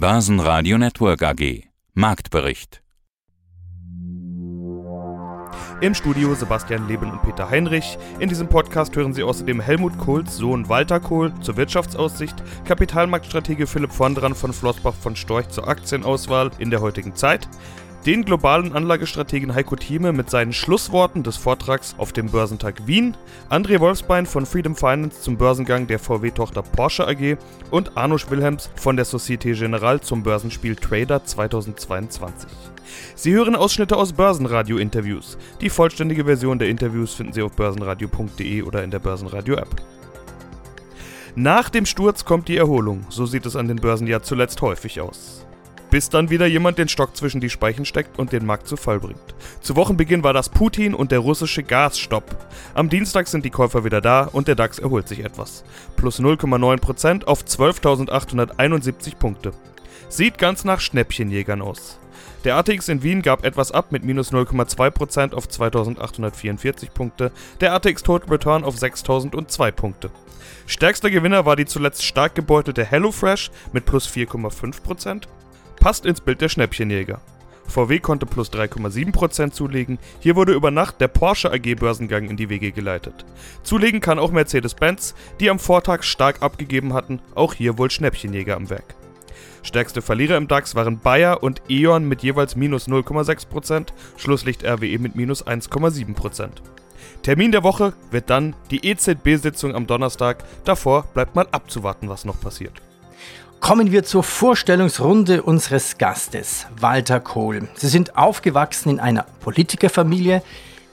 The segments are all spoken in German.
Börsenradio Network AG. Marktbericht. Im Studio Sebastian Leben und Peter Heinrich. In diesem Podcast hören Sie außerdem Helmut Kohls Sohn Walter Kohl zur Wirtschaftsaussicht, Kapitalmarktstratege Philipp Vondran von Flossbach von Storch zur Aktienauswahl in der heutigen Zeit, den globalen Anlagestrategen Heiko Thieme mit seinen Schlussworten des Vortrags auf dem Börsentag Wien, André Wolfsbein von Freedom Finance zum Börsengang der VW-Tochter Porsche AG und Arnusch Wilhelms von der Societe Generale zum Börsenspiel Trader 2022. Sie hören Ausschnitte aus Börsenradio-Interviews. Die vollständige Version der Interviews finden Sie auf börsenradio.de oder in der Börsenradio-App. Nach dem Sturz kommt die Erholung, so sieht es an den Börsen ja zuletzt häufig aus bis dann wieder jemand den Stock zwischen die Speichen steckt und den Markt zu Fall bringt. Zu Wochenbeginn war das Putin und der russische Gasstopp. Am Dienstag sind die Käufer wieder da und der DAX erholt sich etwas. Plus 0,9% auf 12.871 Punkte. Sieht ganz nach Schnäppchenjägern aus. Der ATX in Wien gab etwas ab mit minus 0,2% auf 2844 Punkte, der ATX Total Return auf 6002 Punkte. Stärkster Gewinner war die zuletzt stark gebeutelte HelloFresh mit plus 4,5%, passt ins Bild der Schnäppchenjäger. VW konnte plus 3,7% zulegen, hier wurde über Nacht der Porsche AG Börsengang in die Wege geleitet. Zulegen kann auch Mercedes-Benz, die am Vortag stark abgegeben hatten, auch hier wohl Schnäppchenjäger am Werk. Stärkste Verlierer im DAX waren Bayer und E.ON mit jeweils minus 0,6%, Schlusslicht RWE mit minus 1,7%. Termin der Woche wird dann die EZB-Sitzung am Donnerstag, davor bleibt mal abzuwarten, was noch passiert. Kommen wir zur Vorstellungsrunde unseres Gastes, Walter Kohl. Sie sind aufgewachsen in einer Politikerfamilie.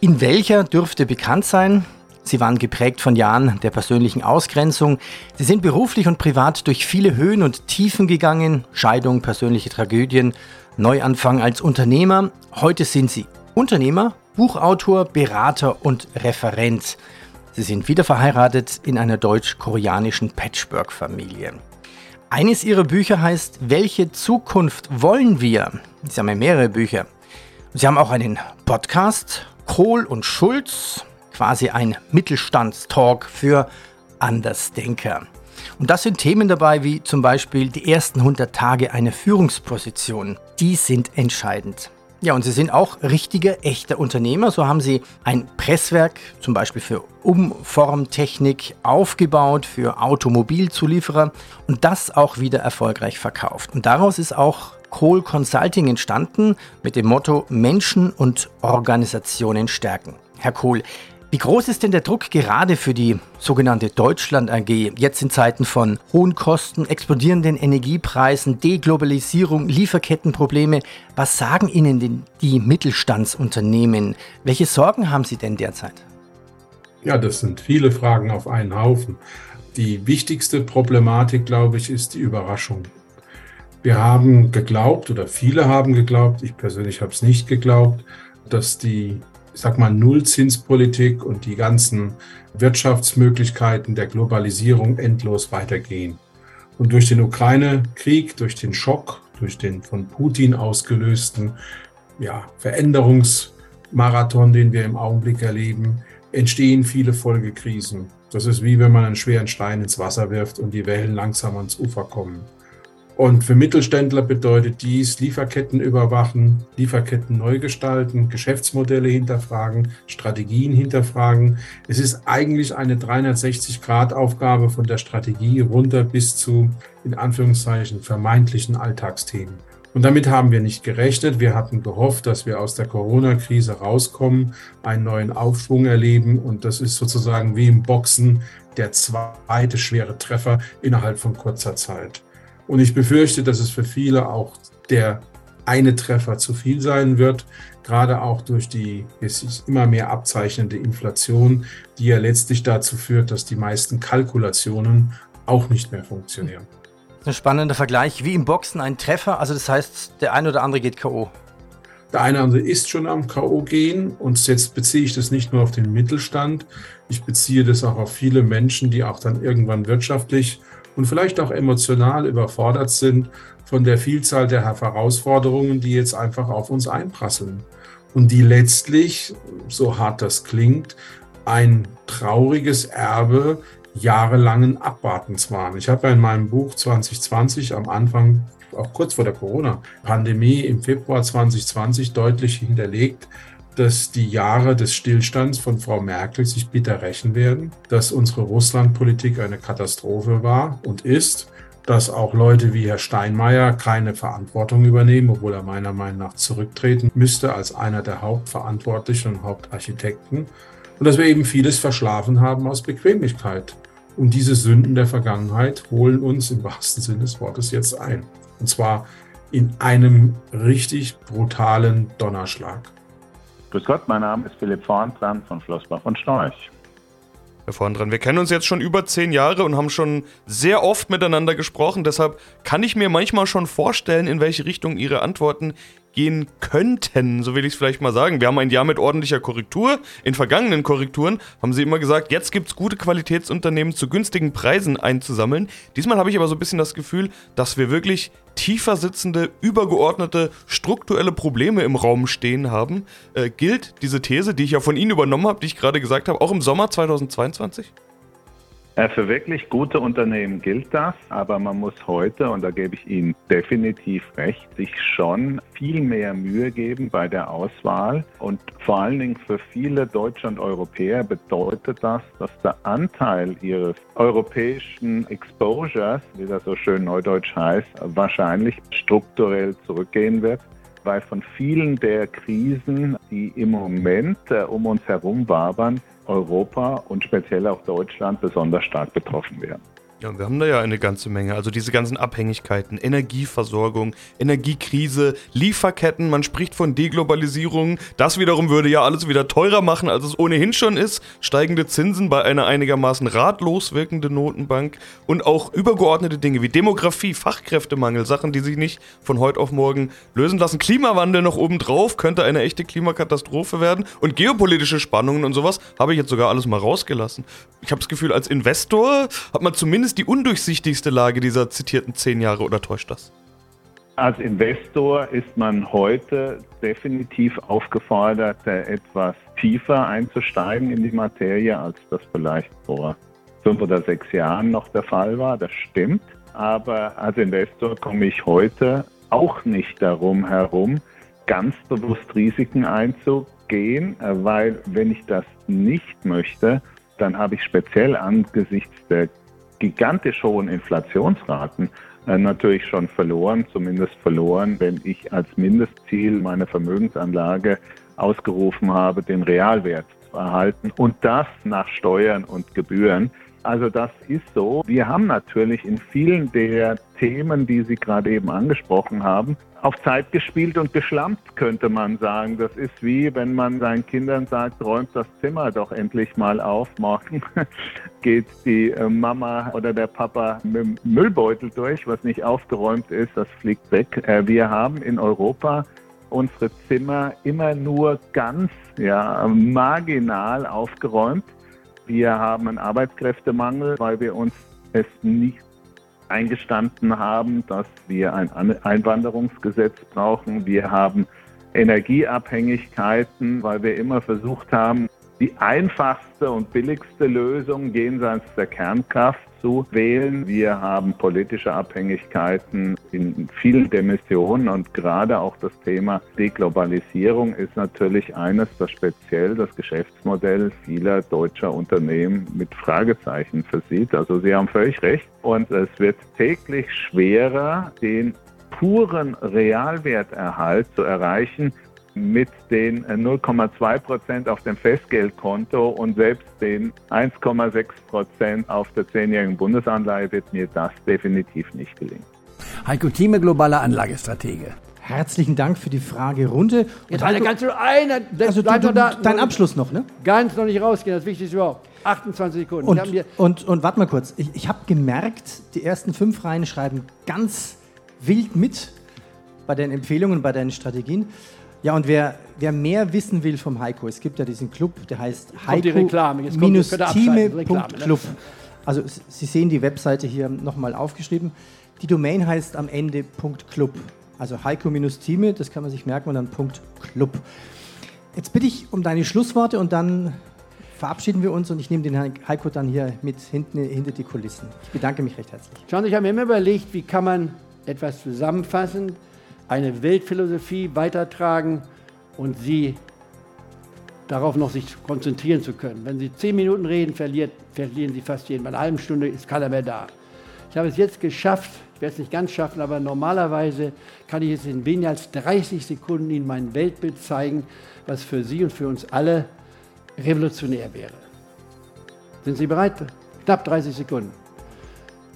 In welcher dürfte bekannt sein? Sie waren geprägt von Jahren der persönlichen Ausgrenzung. Sie sind beruflich und privat durch viele Höhen und Tiefen gegangen. Scheidung, persönliche Tragödien, Neuanfang als Unternehmer. Heute sind Sie Unternehmer, Buchautor, Berater und Referent. Sie sind wieder verheiratet in einer deutsch-koreanischen Patchwork-Familie. Eines ihrer Bücher heißt Welche Zukunft wollen wir? Sie haben ja mehrere Bücher. Sie haben auch einen Podcast, Kohl und Schulz, quasi ein Mittelstandstalk für Andersdenker. Und das sind Themen dabei wie zum Beispiel die ersten 100 Tage einer Führungsposition. Die sind entscheidend. Ja, und Sie sind auch richtige, echte Unternehmer. So haben Sie ein Presswerk zum Beispiel für Umformtechnik aufgebaut, für Automobilzulieferer und das auch wieder erfolgreich verkauft. Und daraus ist auch Kohl Consulting entstanden mit dem Motto Menschen und Organisationen stärken. Herr Kohl, wie groß ist denn der Druck gerade für die sogenannte Deutschland AG jetzt in Zeiten von hohen Kosten, explodierenden Energiepreisen, Deglobalisierung, Lieferkettenprobleme? Was sagen Ihnen denn die Mittelstandsunternehmen? Welche Sorgen haben Sie denn derzeit? Ja, das sind viele Fragen auf einen Haufen. Die wichtigste Problematik, glaube ich, ist die Überraschung. Wir haben geglaubt oder viele haben geglaubt, ich persönlich habe es nicht geglaubt, dass die ich sag mal, Nullzinspolitik und die ganzen Wirtschaftsmöglichkeiten der Globalisierung endlos weitergehen. Und durch den Ukraine-Krieg, durch den Schock, durch den von Putin ausgelösten ja, Veränderungsmarathon, den wir im Augenblick erleben, entstehen viele Folgekrisen. Das ist wie wenn man einen schweren Stein ins Wasser wirft und die Wellen langsam ans Ufer kommen. Und für Mittelständler bedeutet dies Lieferketten überwachen, Lieferketten neu gestalten, Geschäftsmodelle hinterfragen, Strategien hinterfragen. Es ist eigentlich eine 360-Grad-Aufgabe von der Strategie runter bis zu, in Anführungszeichen, vermeintlichen Alltagsthemen. Und damit haben wir nicht gerechnet. Wir hatten gehofft, dass wir aus der Corona-Krise rauskommen, einen neuen Aufschwung erleben. Und das ist sozusagen wie im Boxen der zweite schwere Treffer innerhalb von kurzer Zeit. Und ich befürchte, dass es für viele auch der eine Treffer zu viel sein wird, gerade auch durch die immer mehr abzeichnende Inflation, die ja letztlich dazu führt, dass die meisten Kalkulationen auch nicht mehr funktionieren. Ein spannender Vergleich, wie im Boxen ein Treffer, also das heißt, der eine oder andere geht KO. Der eine oder andere ist schon am K.O. gehen und jetzt beziehe ich das nicht nur auf den Mittelstand, ich beziehe das auch auf viele Menschen, die auch dann irgendwann wirtschaftlich und vielleicht auch emotional überfordert sind von der Vielzahl der Herausforderungen, die jetzt einfach auf uns einprasseln. Und die letztlich, so hart das klingt, ein trauriges Erbe jahrelangen Abwartens waren. Ich habe ja in meinem Buch 2020 am Anfang, auch kurz vor der Corona-Pandemie im Februar 2020 deutlich hinterlegt, dass die Jahre des Stillstands von Frau Merkel sich bitter rächen werden, dass unsere Russlandpolitik eine Katastrophe war und ist, dass auch Leute wie Herr Steinmeier keine Verantwortung übernehmen, obwohl er meiner Meinung nach zurücktreten müsste als einer der Hauptverantwortlichen und Hauptarchitekten. Und dass wir eben vieles verschlafen haben aus Bequemlichkeit. Und diese Sünden der Vergangenheit holen uns im wahrsten Sinne des Wortes jetzt ein. Und zwar in einem richtig brutalen Donnerschlag. Grüß Gott, mein Name ist Philipp Vorntran von Flossbach und Storch. Herr Vorndran, wir kennen uns jetzt schon über zehn Jahre und haben schon sehr oft miteinander gesprochen. Deshalb kann ich mir manchmal schon vorstellen, in welche Richtung Ihre Antworten gehen könnten, so will ich es vielleicht mal sagen. Wir haben ein Jahr mit ordentlicher Korrektur. In vergangenen Korrekturen haben sie immer gesagt, jetzt gibt es gute Qualitätsunternehmen zu günstigen Preisen einzusammeln. Diesmal habe ich aber so ein bisschen das Gefühl, dass wir wirklich tiefer sitzende, übergeordnete, strukturelle Probleme im Raum stehen haben. Äh, gilt diese These, die ich ja von Ihnen übernommen habe, die ich gerade gesagt habe, auch im Sommer 2022? Äh, für wirklich gute Unternehmen gilt das, aber man muss heute, und da gebe ich Ihnen definitiv recht, sich schon viel mehr Mühe geben bei der Auswahl. Und vor allen Dingen für viele Deutsche und Europäer bedeutet das, dass der Anteil ihres europäischen Exposures, wie das so schön neudeutsch heißt, wahrscheinlich strukturell zurückgehen wird weil von vielen der Krisen, die im Moment äh, um uns herum wabern, Europa und speziell auch Deutschland besonders stark betroffen werden. Ja, wir haben da ja eine ganze Menge. Also diese ganzen Abhängigkeiten, Energieversorgung, Energiekrise, Lieferketten, man spricht von Deglobalisierung. Das wiederum würde ja alles wieder teurer machen, als es ohnehin schon ist. Steigende Zinsen bei einer einigermaßen ratlos wirkenden Notenbank und auch übergeordnete Dinge wie Demografie, Fachkräftemangel, Sachen, die sich nicht von heute auf morgen lösen lassen. Klimawandel noch obendrauf könnte eine echte Klimakatastrophe werden. Und geopolitische Spannungen und sowas habe ich jetzt sogar alles mal rausgelassen. Ich habe das Gefühl, als Investor hat man zumindest zumindest die undurchsichtigste Lage dieser zitierten zehn Jahre oder täuscht das? Als Investor ist man heute definitiv aufgefordert, etwas tiefer einzusteigen in die Materie, als das vielleicht vor fünf oder sechs Jahren noch der Fall war. Das stimmt. Aber als Investor komme ich heute auch nicht darum herum, ganz bewusst Risiken einzugehen, weil wenn ich das nicht möchte, dann habe ich speziell angesichts der gigantisch hohen Inflationsraten äh, natürlich schon verloren, zumindest verloren, wenn ich als Mindestziel meine Vermögensanlage ausgerufen habe, den Realwert zu erhalten und das nach Steuern und Gebühren. Also das ist so. Wir haben natürlich in vielen der Themen, die Sie gerade eben angesprochen haben, auf Zeit gespielt und geschlampt, könnte man sagen. Das ist wie, wenn man seinen Kindern sagt, räumt das Zimmer doch endlich mal auf. Morgen geht die äh, Mama oder der Papa mit dem Müllbeutel durch, was nicht aufgeräumt ist, das fliegt weg. Äh, wir haben in Europa unsere Zimmer immer nur ganz ja, marginal aufgeräumt. Wir haben einen Arbeitskräftemangel, weil wir uns es nicht eingestanden haben, dass wir ein Einwanderungsgesetz brauchen. Wir haben Energieabhängigkeiten, weil wir immer versucht haben, die einfachste und billigste Lösung jenseits der Kernkraft zu wählen. Wir haben politische Abhängigkeiten in vielen Dimensionen und gerade auch das Thema Deglobalisierung ist natürlich eines, das speziell das Geschäftsmodell vieler deutscher Unternehmen mit Fragezeichen versieht. Also Sie haben völlig recht und es wird täglich schwerer, den puren Realwerterhalt zu erreichen, mit den 0,2 äh, Prozent auf dem Festgeldkonto und selbst den 1,6 Prozent auf der zehnjährigen Bundesanleihe wird mir das definitiv nicht gelingen. Heiko Thieme, globaler Anlagestratege. Herzlichen Dank für die Fragerunde. Jetzt eine ganz eine, also du, du, da, dein Abschluss noch, ne? Ganz noch nicht rausgehen, das Wichtigste überhaupt. 28 Sekunden. Und, und, und warte mal kurz, ich, ich habe gemerkt, die ersten fünf Reihen schreiben ganz wild mit bei deinen Empfehlungen, bei deinen Strategien. Ja, und wer, wer mehr wissen will vom Heiko, es gibt ja diesen Club, der heißt heiko-time.club. Also Sie sehen die Webseite hier nochmal aufgeschrieben. Die Domain heißt am Ende .club. Also heiko-time, das kann man sich merken und dann .club. Jetzt bitte ich um deine Schlussworte und dann verabschieden wir uns und ich nehme den Heiko dann hier mit hinten hinter die Kulissen. Ich bedanke mich recht herzlich. Schauen Sie, ich habe mir immer überlegt, wie kann man etwas zusammenfassen, eine Weltphilosophie weitertragen und sie darauf noch sich konzentrieren zu können. Wenn Sie zehn Minuten reden, verliert, verlieren Sie fast jeden. Bei einer halben Stunde ist keiner mehr da. Ich habe es jetzt geschafft, ich werde es nicht ganz schaffen, aber normalerweise kann ich jetzt in weniger als 30 Sekunden Ihnen mein Weltbild zeigen, was für Sie und für uns alle revolutionär wäre. Sind Sie bereit? Knapp 30 Sekunden.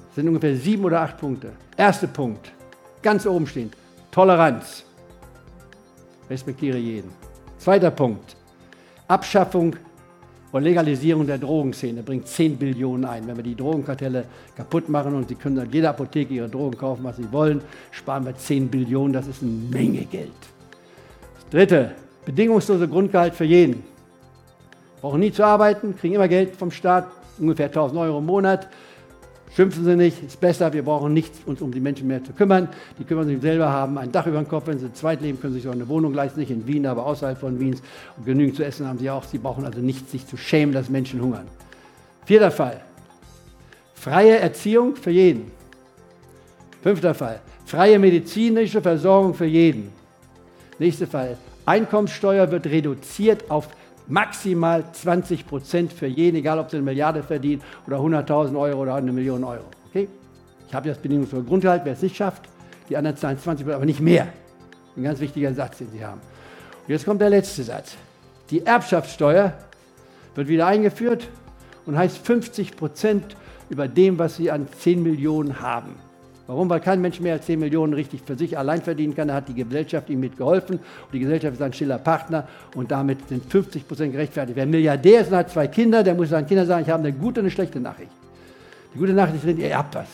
Das sind ungefähr sieben oder acht Punkte. Erster Punkt, ganz oben stehen, Toleranz. Respektiere jeden. Zweiter Punkt, Abschaffung und Legalisierung der Drogenszene bringt 10 Billionen ein. Wenn wir die Drogenkartelle kaputt machen und sie können an jeder Apotheke ihre Drogen kaufen, was sie wollen, sparen wir 10 Billionen. Das ist eine Menge Geld. Das dritte, bedingungslose Grundgehalt für jeden. Brauchen nie zu arbeiten, kriegen immer Geld vom Staat, ungefähr 1000 Euro im Monat. Schimpfen Sie nicht, ist besser, wir brauchen nichts, uns um die Menschen mehr zu kümmern. Die kümmern sich selber, haben ein Dach über dem Kopf, wenn sie zweit leben, können sich auch eine Wohnung leisten, nicht in Wien, aber außerhalb von Wiens. Und genügend zu essen haben sie auch. Sie brauchen also nichts, sich zu schämen, dass Menschen hungern. Vierter Fall. Freie Erziehung für jeden. Fünfter Fall. Freie medizinische Versorgung für jeden. Nächster Fall. Einkommenssteuer wird reduziert auf maximal 20 Prozent für jeden, egal ob sie eine Milliarde verdienen oder 100.000 Euro oder eine Million Euro. Okay? Ich habe das bedingungslose Grundgehalt, wer es nicht schafft, die anderen zahlen 20 Prozent, aber nicht mehr. Ein ganz wichtiger Satz, den Sie haben. Und jetzt kommt der letzte Satz. Die Erbschaftssteuer wird wieder eingeführt und heißt 50 Prozent über dem, was Sie an 10 Millionen haben. Warum? Weil kein Mensch mehr als 10 Millionen richtig für sich allein verdienen kann. Da hat die Gesellschaft ihm mitgeholfen und die Gesellschaft ist ein stiller Partner und damit sind 50 Prozent gerechtfertigt. Wer Milliardär ist und hat zwei Kinder, der muss seinen Kindern sagen, ich habe eine gute und eine schlechte Nachricht. Die gute Nachricht ist, ihr erbt was.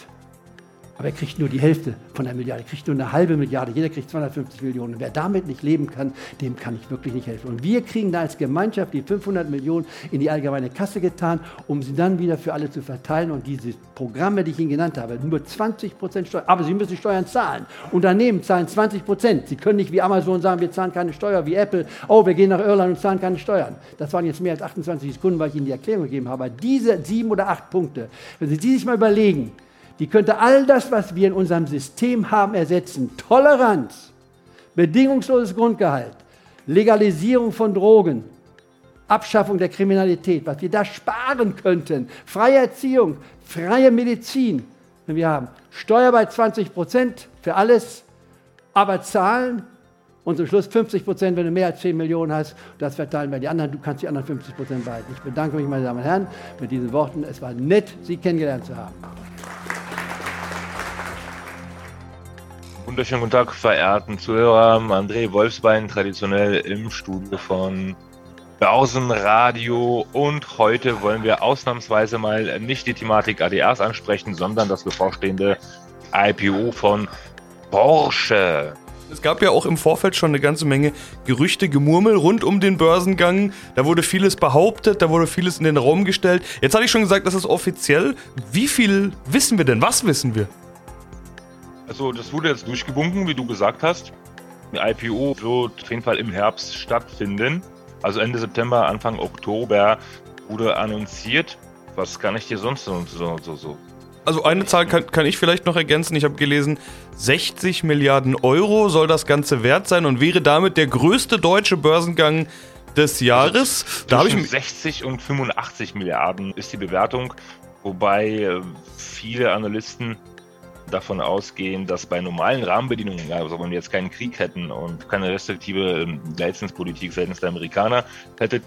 Aber er kriegt nur die Hälfte von der Milliarde, er kriegt nur eine halbe Milliarde, jeder kriegt 250 Millionen. Und wer damit nicht leben kann, dem kann ich wirklich nicht helfen. Und wir kriegen da als Gemeinschaft die 500 Millionen in die allgemeine Kasse getan, um sie dann wieder für alle zu verteilen. Und diese Programme, die ich Ihnen genannt habe, nur 20 Prozent Steuern, aber Sie müssen Steuern zahlen. Unternehmen zahlen 20 Prozent. Sie können nicht wie Amazon sagen, wir zahlen keine Steuer, wie Apple, oh, wir gehen nach Irland und zahlen keine Steuern. Das waren jetzt mehr als 28 Sekunden, weil ich Ihnen die Erklärung gegeben habe. Aber diese sieben oder acht Punkte, wenn Sie die sich mal überlegen, die könnte all das, was wir in unserem System haben, ersetzen. Toleranz, bedingungsloses Grundgehalt, Legalisierung von Drogen, Abschaffung der Kriminalität, was wir da sparen könnten, freie Erziehung, freie Medizin. Wir haben Steuer bei 20 Prozent für alles, aber Zahlen und zum Schluss 50 Prozent, wenn du mehr als 10 Millionen hast. Das verteilen wir die anderen. Du kannst die anderen 50 Prozent behalten. Ich bedanke mich, meine Damen und Herren, mit diesen Worten. Es war nett, Sie kennengelernt zu haben. Wunderschönen guten Tag, verehrten Zuhörer. André Wolfsbein, traditionell im Studio von Börsenradio. Und heute wollen wir ausnahmsweise mal nicht die Thematik ADRs ansprechen, sondern das bevorstehende IPO von Porsche. Es gab ja auch im Vorfeld schon eine ganze Menge Gerüchte, Gemurmel rund um den Börsengang. Da wurde vieles behauptet, da wurde vieles in den Raum gestellt. Jetzt hatte ich schon gesagt, das ist offiziell. Wie viel wissen wir denn? Was wissen wir? Also das wurde jetzt durchgewunken, wie du gesagt hast. Die IPO wird auf jeden Fall im Herbst stattfinden. Also Ende September, Anfang Oktober wurde annonciert. Was kann ich dir sonst so, so, so also eine Zahl kann, kann, ich vielleicht noch ergänzen. Ich habe gelesen, 60 Milliarden Euro soll das Ganze wert sein und wäre damit der größte deutsche Börsengang des Jahres. Also da habe ich 60 und 85 Milliarden ist die Bewertung, wobei äh, viele Analysten davon ausgehen, dass bei normalen Rahmenbedingungen, also wenn wir jetzt keinen Krieg hätten und keine restriktive ähm, Leistungspolitik seitens der Amerikaner, hätte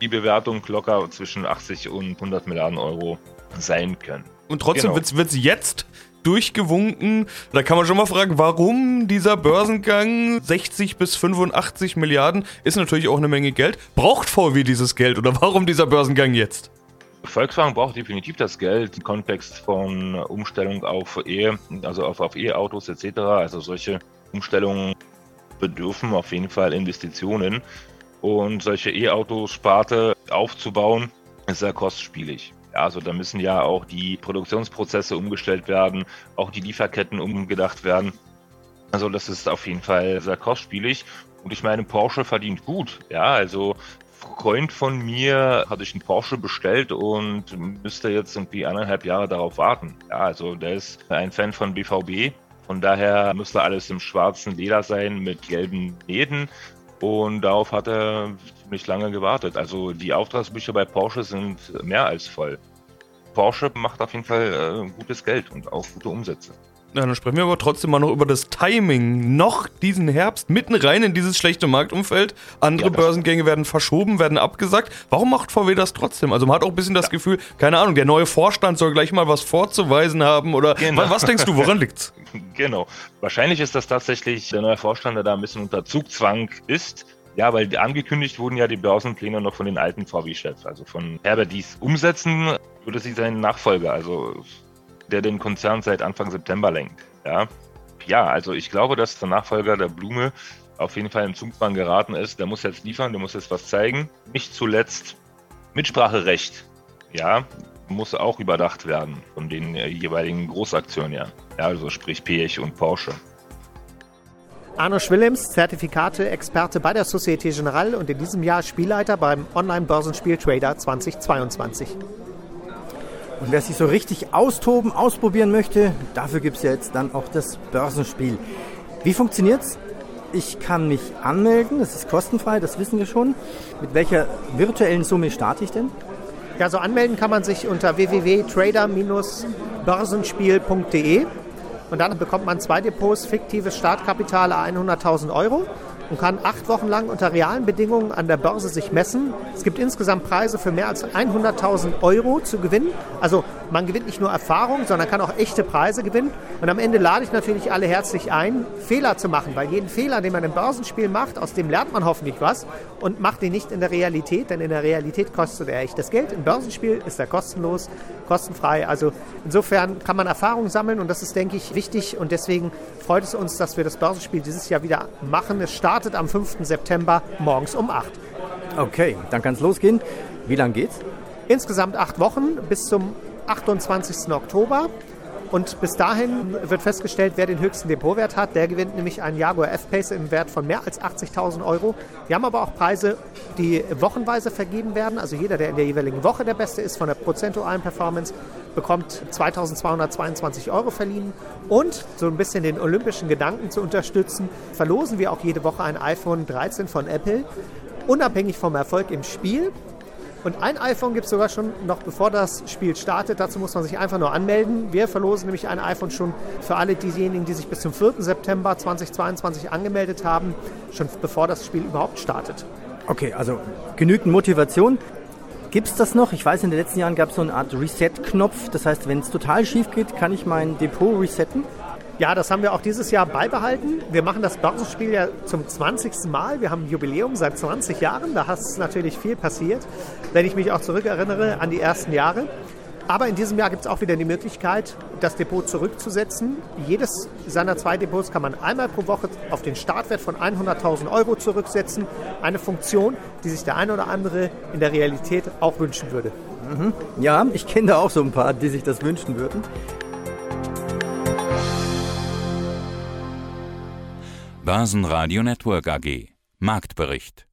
die Bewertung locker zwischen 80 und 100 Milliarden Euro sein können. Und trotzdem genau. wird es jetzt durchgewunken. Da kann man schon mal fragen, warum dieser Börsengang 60 bis 85 Milliarden ist natürlich auch eine Menge Geld. Braucht VW dieses Geld oder warum dieser Börsengang jetzt? Volkswagen braucht definitiv das Geld im Kontext von Umstellung auf E, also auf, auf E-Autos etc. Also solche Umstellungen bedürfen auf jeden Fall Investitionen. Und solche E-Autos-Sparte aufzubauen, ist sehr kostspielig. Also da müssen ja auch die Produktionsprozesse umgestellt werden, auch die Lieferketten umgedacht werden. Also das ist auf jeden Fall sehr kostspielig. Und ich meine, Porsche verdient gut. Ja, also Freund von mir hatte ich einen Porsche bestellt und müsste jetzt irgendwie eineinhalb Jahre darauf warten. Ja, also der ist ein Fan von BVB. Von daher müsste alles im schwarzen Leder sein mit gelben Nähten. Und darauf hat er nicht lange gewartet. Also die Auftragsbücher bei Porsche sind mehr als voll. Porsche macht auf jeden Fall äh, gutes Geld und auch gute Umsätze. Ja, dann sprechen wir aber trotzdem mal noch über das Timing. Noch diesen Herbst mitten rein in dieses schlechte Marktumfeld. Andere Ja, Börsengänge werden verschoben, werden abgesagt. Warum macht VW das trotzdem? Also man hat auch ein bisschen das Gefühl, keine Ahnung, der neue Vorstand soll gleich mal was vorzuweisen haben oder Genau. was, was denkst du, woran liegt's? Genau. Wahrscheinlich ist das tatsächlich der neue Vorstand, der da ein bisschen unter Zugzwang ist. Ja, weil angekündigt wurden ja die Börsenpläne noch von den alten VW-Chefs, also von Herbert Dies. Umsetzen würde sie seinen Nachfolger, also der den Konzern seit Anfang September lenkt. Ja, ja also ich glaube, dass der Nachfolger der Blume auf jeden Fall im Zugzwang geraten ist. Der muss jetzt liefern, der muss jetzt was zeigen. Nicht zuletzt Mitspracherecht. Ja, muss auch überdacht werden von den äh, jeweiligen Großaktionären. Ja, also sprich Pech und Porsche. Arno Schwillems, Zertifikate-Experte bei der Societe Generale und in diesem Jahr Spielleiter beim Online-Börsenspiel Trader 2022. Und wer sich so richtig austoben, ausprobieren möchte, dafür gibt es ja jetzt dann auch das Börsenspiel. Wie funktioniert's? Ich kann mich anmelden, das ist kostenfrei, das wissen wir schon. Mit welcher virtuellen Summe starte ich denn? Ja, so anmelden kann man sich unter www.trader-börsenspiel.de und dann bekommt man zwei Depots, fiktives Startkapital 100.000 Euro und kann acht Wochen lang unter realen Bedingungen an der Börse sich messen. Es gibt insgesamt Preise für mehr als 100.000 Euro zu gewinnen. Also man gewinnt nicht nur Erfahrung, sondern kann auch echte Preise gewinnen. Und am Ende lade ich natürlich alle herzlich ein, Fehler zu machen, weil jeden Fehler, den man im Börsenspiel macht, aus dem lernt man hoffentlich was und macht den nicht in der Realität, denn in der Realität kostet er echtes Geld. Im Börsenspiel ist er kostenlos, kostenfrei. Also insofern kann man Erfahrung sammeln und das ist, denke ich, wichtig und deswegen freut es uns, dass wir das Börsenspiel dieses Jahr wieder machen. Es startet am 5. September morgens um 8. Okay, dann kann es losgehen. Wie lange geht's? Insgesamt acht Wochen bis zum 28. Oktober. Und bis dahin wird festgestellt, wer den höchsten Depotwert hat. Der gewinnt nämlich einen Jaguar F-Pace im Wert von mehr als 80.000 Euro. Wir haben aber auch Preise, die wochenweise vergeben werden. Also jeder, der in der jeweiligen Woche der Beste ist von der prozentualen Performance, bekommt 2.222 Euro verliehen. Und so ein bisschen den olympischen Gedanken zu unterstützen, verlosen wir auch jede Woche ein iPhone 13 von Apple. Unabhängig vom Erfolg im Spiel und ein iPhone gibt es sogar schon noch bevor das Spiel startet. Dazu muss man sich einfach nur anmelden. Wir verlosen nämlich ein iPhone schon für alle diejenigen, die sich bis zum 4. September 2022 angemeldet haben, schon bevor das Spiel überhaupt startet. Okay, also genügend Motivation. Gibt es das noch? Ich weiß, in den letzten Jahren gab es so eine Art Reset-Knopf. Das heißt, wenn es total schief geht, kann ich mein Depot resetten. Ja, das haben wir auch dieses Jahr beibehalten. Wir machen das Börsenspiel ja zum 20. Mal. Wir haben ein Jubiläum seit 20 Jahren. Da ist natürlich viel passiert, wenn ich mich auch zurückerinnere an die ersten Jahre. Aber in diesem Jahr gibt es auch wieder die Möglichkeit, das Depot zurückzusetzen. Jedes seiner zwei Depots kann man einmal pro Woche auf den Startwert von 100.000 Euro zurücksetzen. Eine Funktion, die sich der eine oder andere in der Realität auch wünschen würde. Ja, ich kenne da auch so ein paar, die sich das wünschen würden. Börsenradio Network AG. Marktbericht.